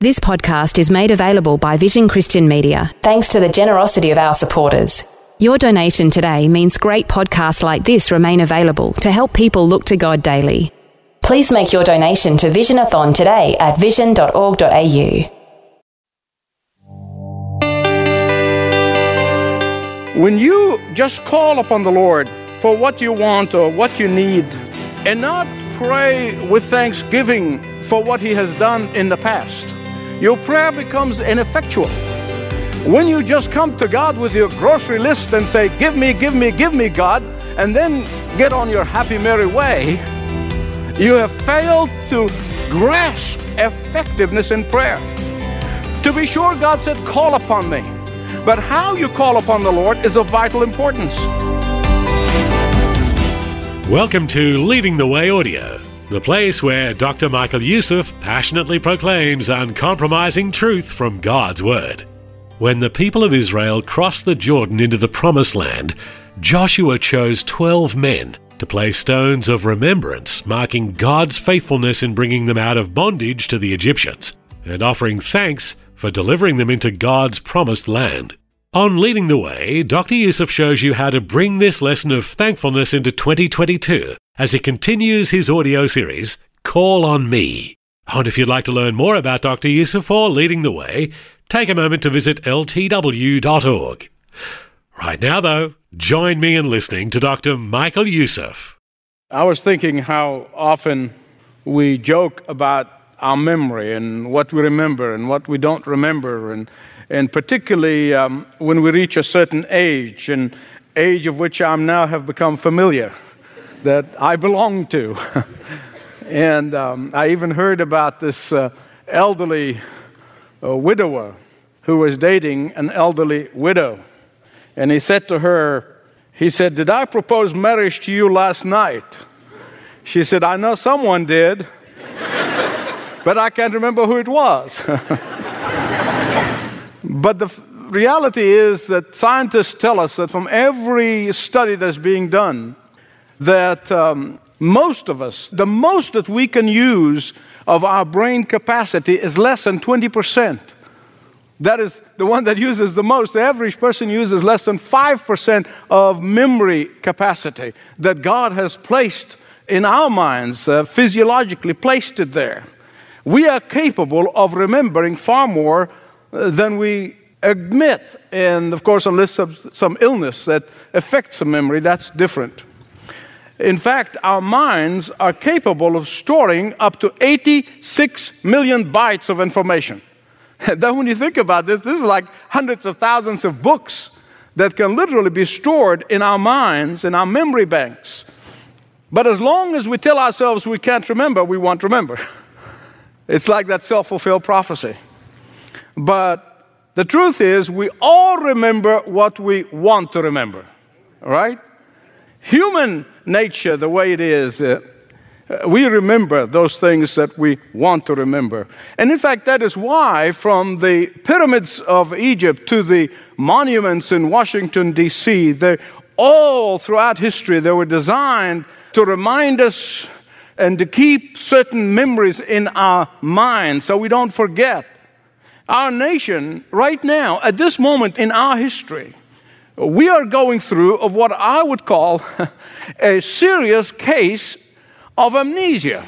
This podcast is made available by Vision Christian Media thanks to the generosity of our supporters. Your donation today means great podcasts like this remain available to help people look to God daily. Please make your donation to Visionathon today at vision.org.au. When you just call upon the Lord for what you want or what you need, and not pray with thanksgiving for what He has done in the past, your prayer becomes ineffectual. When you just come to God with your grocery list and say, Give me, give me, give me, God, and then get on your happy, merry way, you have failed to grasp effectiveness in prayer. To be sure, God said, Call upon me. But how you call upon the Lord is of vital importance. Welcome to Leading the Way Audio the place where Dr. Michael Youssef passionately proclaims uncompromising truth from God's Word. When the people of Israel crossed the Jordan into the Promised Land, Joshua chose 12 men to place stones of remembrance, marking God's faithfulness in bringing them out of bondage to the Egyptians, and offering thanks for delivering them into God's promised land. On Leading the Way, Dr. Youssef shows you how to bring this lesson of thankfulness into 2022 as he continues his audio series, Call on Me. And if you'd like to learn more about Dr. Youssef or Leading the Way, take a moment to visit ltw.org. Right now, though, join me in listening to Dr. Michael Youssef. I was thinking how often we joke about our memory and what we remember and what we don't remember and and particularly um, when we reach a certain age, an age of which I'm now have become familiar, that I belong to. and um, I even heard about this uh, elderly uh, widower who was dating an elderly widow. And he said to her, he said, Did I propose marriage to you last night? She said, I know someone did, but I can't remember who it was. But the reality is that scientists tell us that from every study that's being done, that um, most of us, the most that we can use of our brain capacity is less than 20%. That is the one that uses the most. The average person uses less than 5% of memory capacity that God has placed in our minds, uh, physiologically placed it there. We are capable of remembering far more than we admit. And of course, unless some illness that affects the memory, that's different. In fact, our minds are capable of storing up to 86 million bytes of information. then, when you think about this, this is like hundreds of thousands of books that can literally be stored in our minds, in our memory banks. But as long as we tell ourselves we can't remember, we won't remember. it's like that self fulfilled prophecy. But the truth is, we all remember what we want to remember, right? Human nature, the way it is, uh, we remember those things that we want to remember. And in fact, that is why, from the pyramids of Egypt to the monuments in Washington, D.C., they all throughout history, they were designed to remind us and to keep certain memories in our minds so we don't forget. Our nation, right now, at this moment in our history, we are going through of what I would call a serious case of amnesia.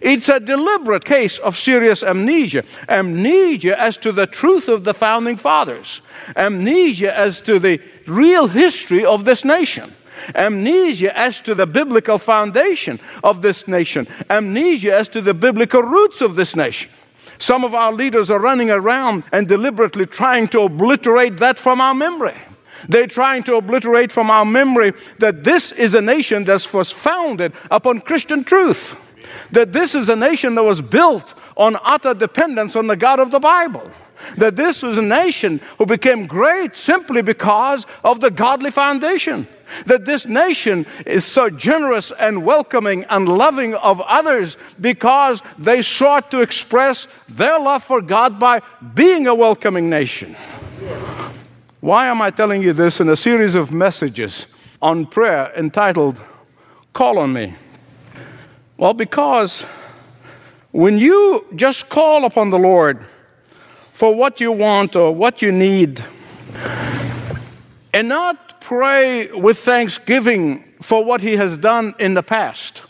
It's a deliberate case of serious amnesia. Amnesia as to the truth of the founding fathers. Amnesia as to the real history of this nation. Amnesia as to the biblical foundation of this nation. Amnesia as to the biblical roots of this nation. Some of our leaders are running around and deliberately trying to obliterate that from our memory. They're trying to obliterate from our memory that this is a nation that was founded upon Christian truth, that this is a nation that was built on utter dependence on the God of the Bible. That this was a nation who became great simply because of the godly foundation. That this nation is so generous and welcoming and loving of others because they sought to express their love for God by being a welcoming nation. Why am I telling you this in a series of messages on prayer entitled Call on Me? Well, because when you just call upon the Lord for what you want or what you need, and not pray with thanksgiving for what He has done in the past,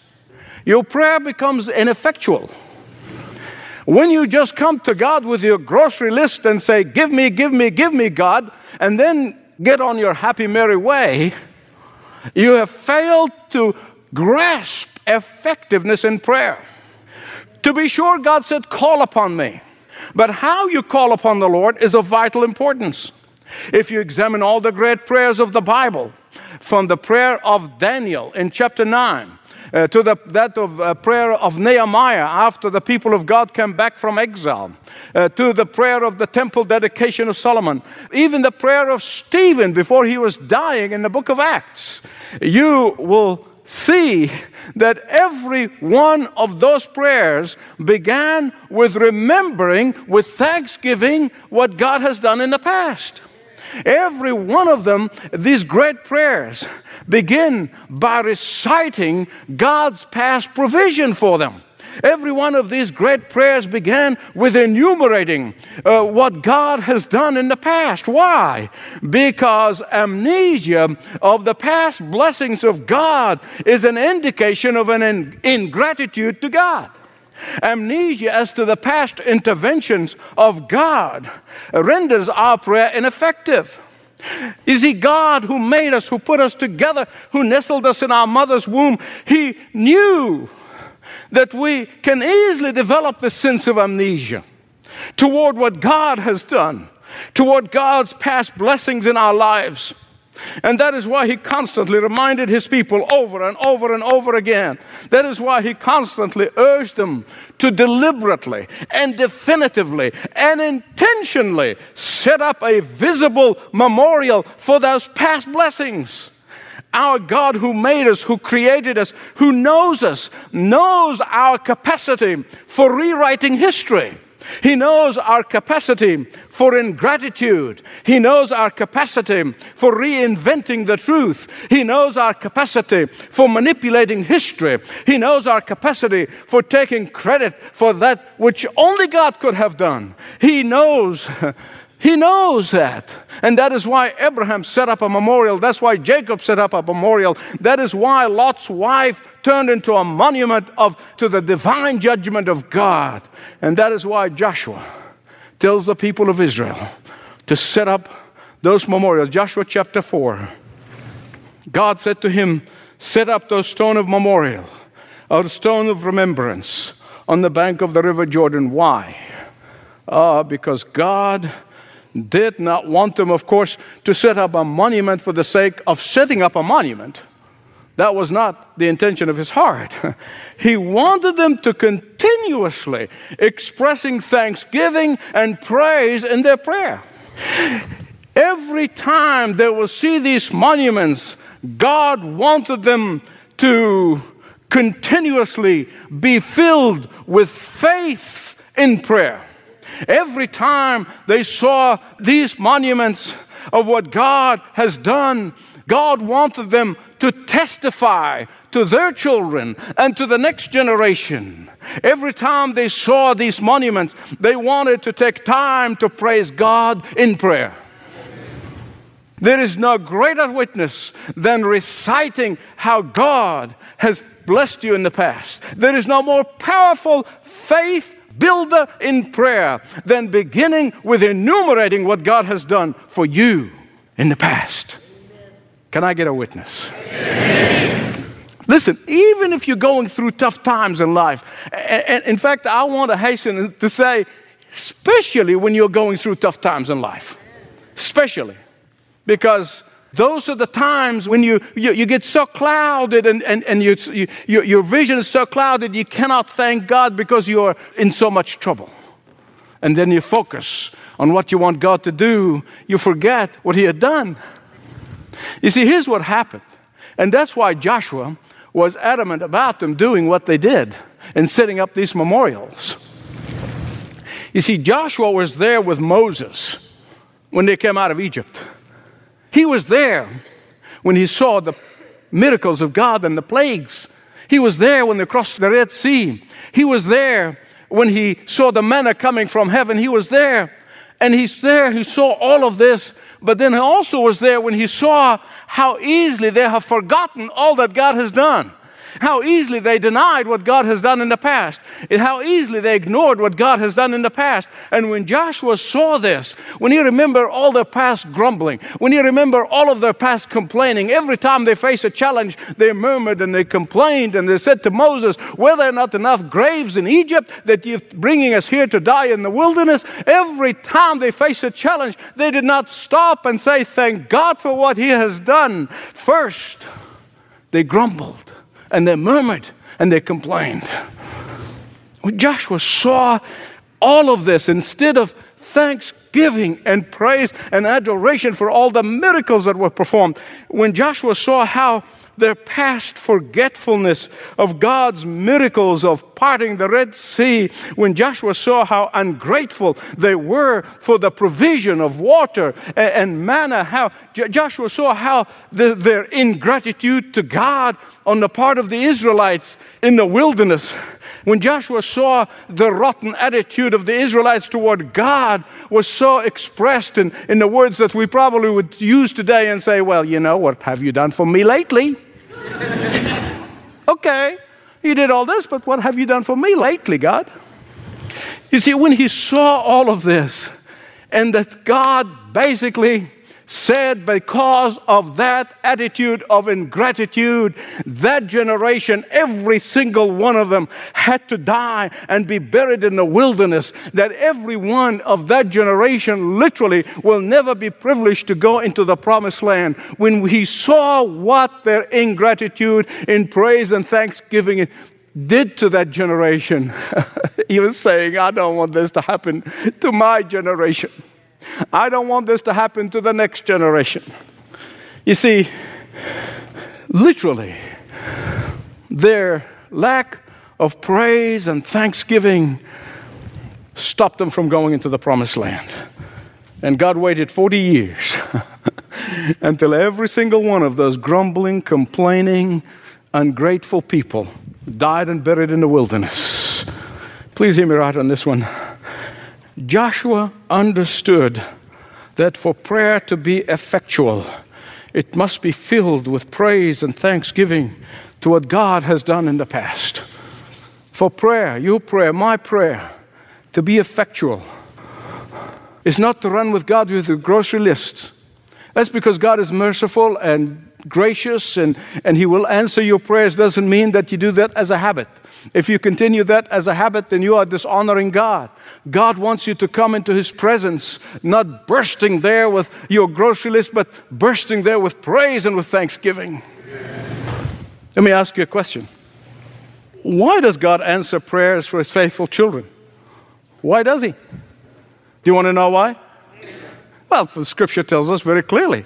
your prayer becomes ineffectual. When you just come to God with your grocery list and say, Give me, give me, give me, God, and then get on your happy, merry way, you have failed to grasp effectiveness in prayer. To be sure, God said, Call upon me. But how you call upon the Lord is of vital importance. If you examine all the great prayers of the Bible, from the prayer of Daniel in chapter 9, uh, to the, that of uh, prayer of Nehemiah after the people of God came back from exile, uh, to the prayer of the temple dedication of Solomon, even the prayer of Stephen before he was dying in the book of Acts, you will see that every one of those prayers began with remembering, with thanksgiving, what God has done in the past. Every one of them, these great prayers, begin by reciting God's past provision for them. Every one of these great prayers began with enumerating uh, what God has done in the past. Why? Because amnesia of the past blessings of God is an indication of an in- ingratitude to God. Amnesia as to the past interventions of God renders our prayer ineffective. Is He God who made us, who put us together, who nestled us in our mother's womb? He knew that we can easily develop the sense of amnesia toward what God has done, toward God's past blessings in our lives. And that is why he constantly reminded his people over and over and over again. That is why he constantly urged them to deliberately and definitively and intentionally set up a visible memorial for those past blessings. Our God who made us, who created us, who knows us, knows our capacity for rewriting history. He knows our capacity for ingratitude. He knows our capacity for reinventing the truth. He knows our capacity for manipulating history. He knows our capacity for taking credit for that which only God could have done. He knows he knows that. And that is why Abraham set up a memorial. That's why Jacob set up a memorial. That is why Lot's wife turned into a monument of, to the divine judgment of God. And that is why Joshua tells the people of Israel to set up those memorials. Joshua chapter 4. God said to him, Set up those stone of memorial, a stone of remembrance on the bank of the river Jordan. Why? Uh, because God did not want them, of course, to set up a monument for the sake of setting up a monument. That was not the intention of his heart. he wanted them to continuously expressing thanksgiving and praise in their prayer. Every time they will see these monuments, God wanted them to continuously be filled with faith in prayer. Every time they saw these monuments of what God has done, God wanted them to testify to their children and to the next generation. Every time they saw these monuments, they wanted to take time to praise God in prayer. There is no greater witness than reciting how God has blessed you in the past. There is no more powerful faith builder in prayer than beginning with enumerating what God has done for you in the past. Can I get a witness? Amen. Listen, even if you're going through tough times in life, and in fact, I want to hasten to say, especially when you're going through tough times in life, especially because those are the times when you, you, you get so clouded and, and, and you, you, your vision is so clouded you cannot thank God because you're in so much trouble. and then you focus on what you want God to do, you forget what He had done. You see, here's what happened. And that's why Joshua was adamant about them doing what they did and setting up these memorials. You see, Joshua was there with Moses when they came out of Egypt. He was there when he saw the miracles of God and the plagues. He was there when they crossed the Red Sea. He was there when he saw the manna coming from heaven. He was there. And he's there, he saw all of this. But then he also was there when he saw how easily they have forgotten all that God has done how easily they denied what God has done in the past, and how easily they ignored what God has done in the past. And when Joshua saw this, when he remembered all their past grumbling, when he remembered all of their past complaining, every time they faced a challenge, they murmured and they complained and they said to Moses, Were there not enough graves in Egypt that you're bringing us here to die in the wilderness? Every time they faced a challenge, they did not stop and say, Thank God for what he has done. First, they grumbled and they murmured and they complained. When Joshua saw all of this, instead of thanksgiving and praise and adoration for all the miracles that were performed, when Joshua saw how their past forgetfulness of God's miracles of parting the Red Sea, when Joshua saw how ungrateful they were for the provision of water and, manna, how Joshua saw how the, their ingratitude to God on the part of the Israelites in the wilderness. When Joshua saw the rotten attitude of the Israelites toward God was so expressed in, in the words that we probably would use today and say, Well, you know, what have you done for me lately? okay, you did all this, but what have you done for me lately, God? You see, when he saw all of this, and that God basically said because of that attitude of ingratitude, that generation, every single one of them had to die and be buried in the wilderness. That every one of that generation literally will never be privileged to go into the promised land. When he saw what their ingratitude in praise and thanksgiving did to that generation, he was saying, I don't want this to happen to my generation. I don't want this to happen to the next generation. You see, literally, their lack of praise and thanksgiving stopped them from going into the promised land. And God waited 40 years until every single one of those grumbling, complaining, ungrateful people died and buried in the wilderness. Please hear me right on this one. Joshua understood that for prayer to be effectual, it must be filled with praise and thanksgiving to what God has done in the past. For prayer, your prayer, my prayer, to be effectual is not to run with God with a grocery list. That's because God is merciful and gracious and, and He will answer your prayers, doesn't mean that you do that as a habit. If you continue that as a habit, then you are dishonoring God. God wants you to come into His presence, not bursting there with your grocery list, but bursting there with praise and with thanksgiving. Let me ask you a question Why does God answer prayers for His faithful children? Why does He? Do you want to know why? Well, the scripture tells us very clearly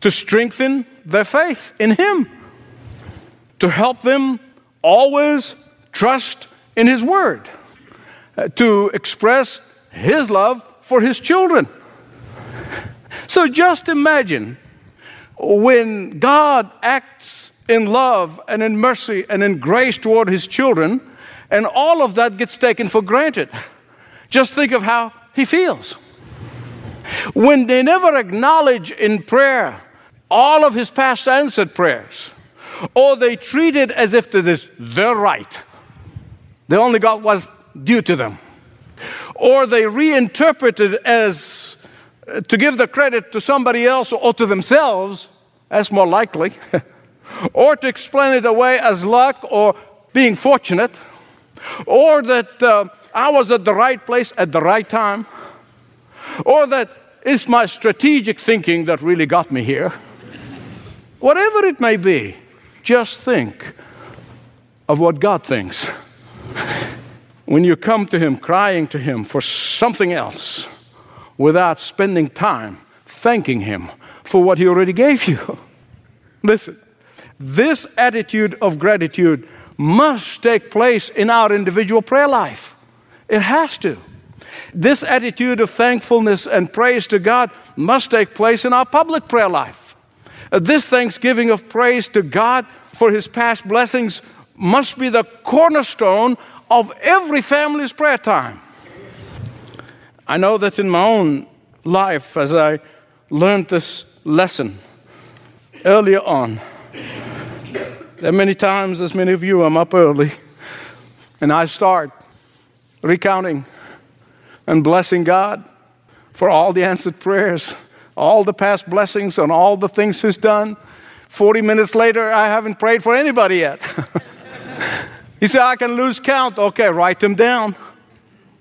to strengthen their faith in Him, to help them always trust in His Word, uh, to express His love for His children. So just imagine when God acts in love and in mercy and in grace toward His children, and all of that gets taken for granted. Just think of how He feels. When they never acknowledge in prayer all of His past answered prayers, or they treat it as if it is their right. They only got what's due to them. Or they reinterpret it as uh, to give the credit to somebody else or to themselves, that's more likely. or to explain it away as luck or being fortunate. Or that uh, I was at the right place at the right time. Or that it's my strategic thinking that really got me here. Whatever it may be. Just think of what God thinks. when you come to Him crying to Him for something else without spending time thanking Him for what He already gave you. Listen, this attitude of gratitude must take place in our individual prayer life. It has to. This attitude of thankfulness and praise to God must take place in our public prayer life. This thanksgiving of praise to God for His past blessings must be the cornerstone of every family's prayer time. I know that in my own life, as I learned this lesson earlier on, there are many times, as many of you, I'm up early and I start recounting and blessing God for all the answered prayers, all the past blessings, and all the things He's done. 40 minutes later, I haven't prayed for anybody yet. he said, I can lose count. Okay, write them down.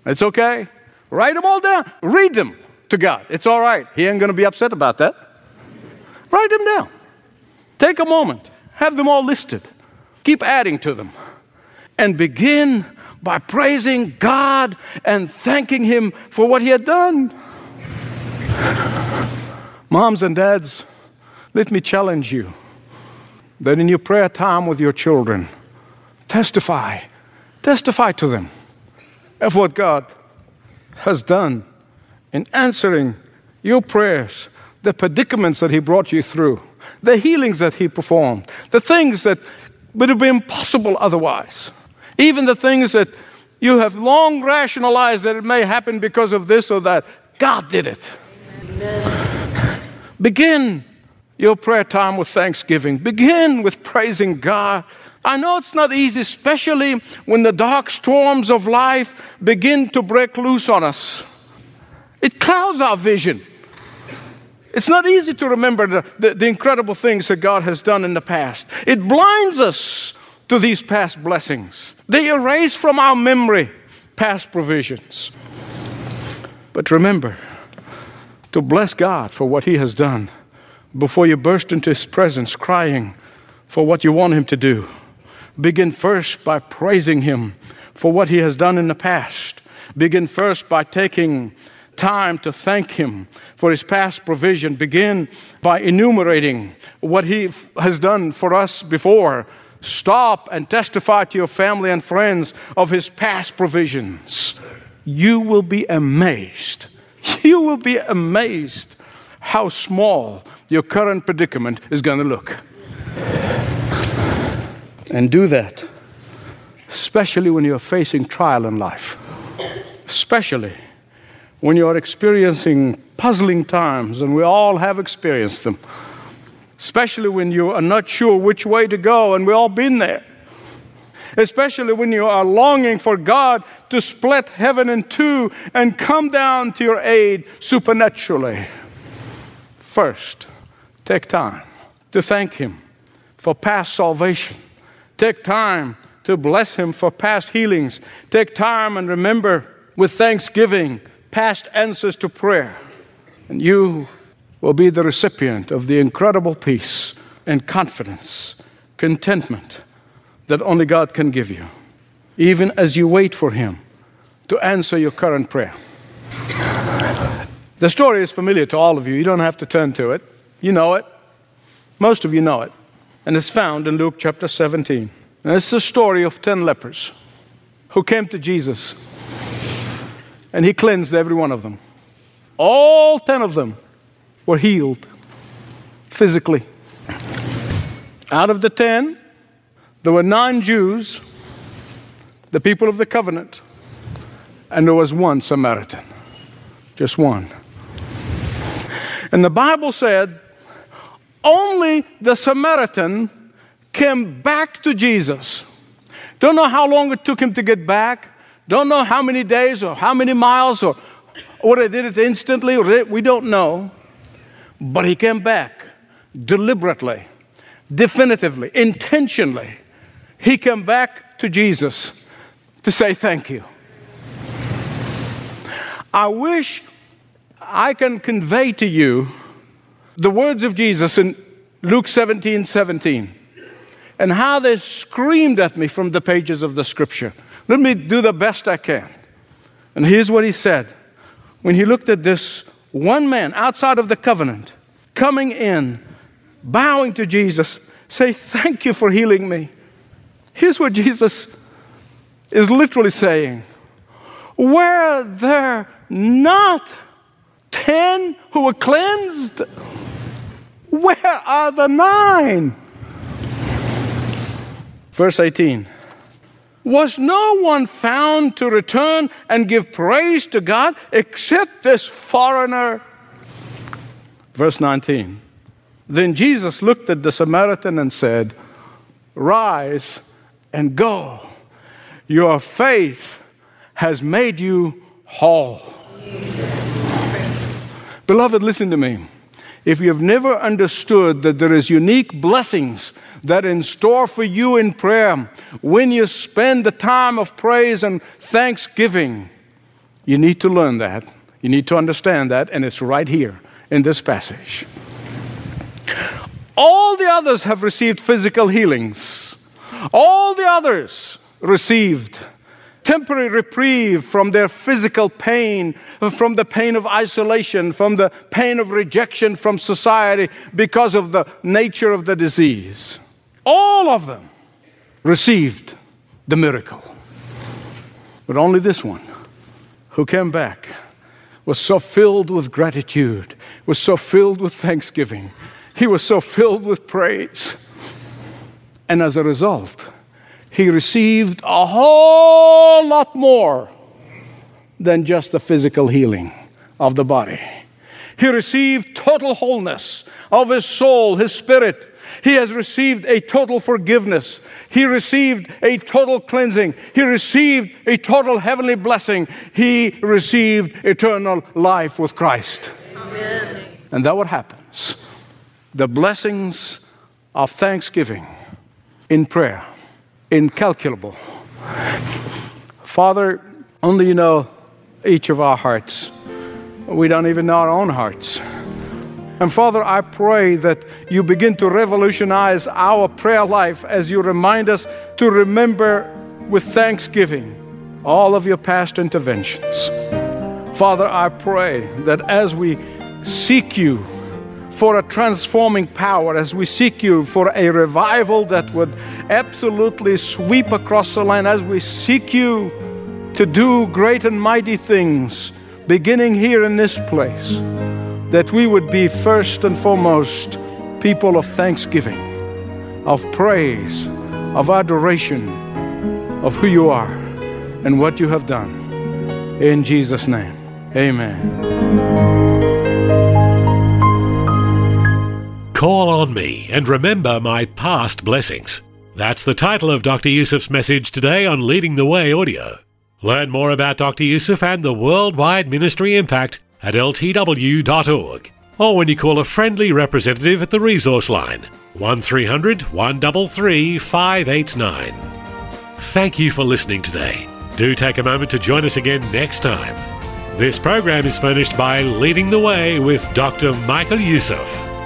It's okay. Write them all down. Read them to God. It's all right. He ain't going to be upset about that. Write them down. Take a moment. Have them all listed. Keep adding to them. And begin by praising God and thanking Him for what He had done. Moms and dads, let me challenge you that in your prayer time with your children, testify, testify to them of what God has done in answering your prayers, the predicaments that He brought you through, the healings that He performed, the things that would have been impossible otherwise, even the things that you have long rationalized that it may happen because of this or that. God did it. Amen. Begin your prayer time with thanksgiving, begin with praising God. I know it's not easy, especially when the dark storms of life begin to break loose on us. It clouds our vision. It's not easy to remember the, the, the, incredible things that God has done in the past. It blinds us to these past blessings, they erase from our memory past provisions. But remember to bless God for what He has done before you burst into His presence crying for what you want Him to do. Begin first by praising Him for what He has done in the past. Begin first by taking time to thank Him for His past provision. Begin by enumerating what He has done for us before. Stop and testify to your family and friends of His past provisions. You will be amazed. You will be amazed how small your current predicament is going to look. And do that, especially when you're facing trial in life, especially when you're experiencing puzzling times, and we all have experienced them, especially when you are not sure which way to go, and we've all been there. Especially when you are longing for God to split heaven in two and come down to your aid supernaturally. First, take time to thank Him for past salvation. Take time to bless Him for past healings. Take time and remember with thanksgiving past answers to prayer. And you will be the recipient of the incredible peace and confidence, contentment that only God can give you, even as you wait for Him to answer your current prayer. The story is familiar to all of you. You don't have to turn to it. You know it. Most of you know it. And it's found in Luke chapter 17. And it's the story of 10 lepers who came to Jesus. And he cleansed every one of them. All 10 of them were healed physically. Out of the 10, there were nine Jews, the people of the covenant, and there was one Samaritan. Just one. And the Bible said only the Samaritan came back to Jesus. Don't know how long it took him to get back. Don't know how many days or how many miles or or they did it instantly. or We don't know. But he came back deliberately, definitively, intentionally. He came back to Jesus to say thank you. I wish I can convey to you the words of Jesus in Luke 17 17 and how they screamed at me from the pages of the scripture Let me do the best I can. And here's what he said when he looked at this one man outside of the covenant coming in, bowing to Jesus, say, Thank you for healing me. Here's what Jesus is literally saying Were there not ten who were cleansed? Where are the nine? Verse 18 Was no one found to return and give praise to God except this foreigner? Verse 19 Then Jesus looked at the Samaritan and said, Rise and go. Your faith has made you whole. Beloved, listen to me. If you have never understood that there is unique blessings that in store for you in prayer when you spend the time of praise and thanksgiving, you need to learn that. You need to understand that, and it's right here in this passage. All the others have received physical healings. All the others received temporary reprieve from their physical pain, from the pain of isolation, from the pain of rejection from society because of the nature of the disease. All of them received the miracle. But only this one, who came back, was so filled with gratitude, was so filled with thanksgiving, he was so filled with praise. And as a result, he received a whole lot more than just the physical healing of the body. He received total wholeness of his soul, his spirit. He has received a total forgiveness. He received a total cleansing. He received a total heavenly blessing. He received eternal life with Christ. Amen. And that what happens. The blessings of thanksgiving in prayer incalculable. Father, only you know each of our hearts. We don't even know our own hearts. And Father, I pray that you begin to revolutionize our prayer life as you remind us to remember with thanksgiving all of your past interventions. Father, I pray that as we seek you, for a transforming power as we seek you for a revival that would absolutely sweep across the land, as we seek you to do great and mighty things, beginning here in this place, that we would be first and foremost people of thanksgiving, of praise, of adoration of who you are and what you have done. In Jesus' name, amen. Call on me and remember my past blessings. That's the title of Dr. Youssef's message today on Leading the Way audio. Learn more about Dr. Youssef and the worldwide ministry impact at ltw.org or when you call a friendly representative at the resource line 1300 133 589. Thank you for listening today. Do take a moment to join us again next time. This program is furnished by Leading the Way with Dr. Michael Youssef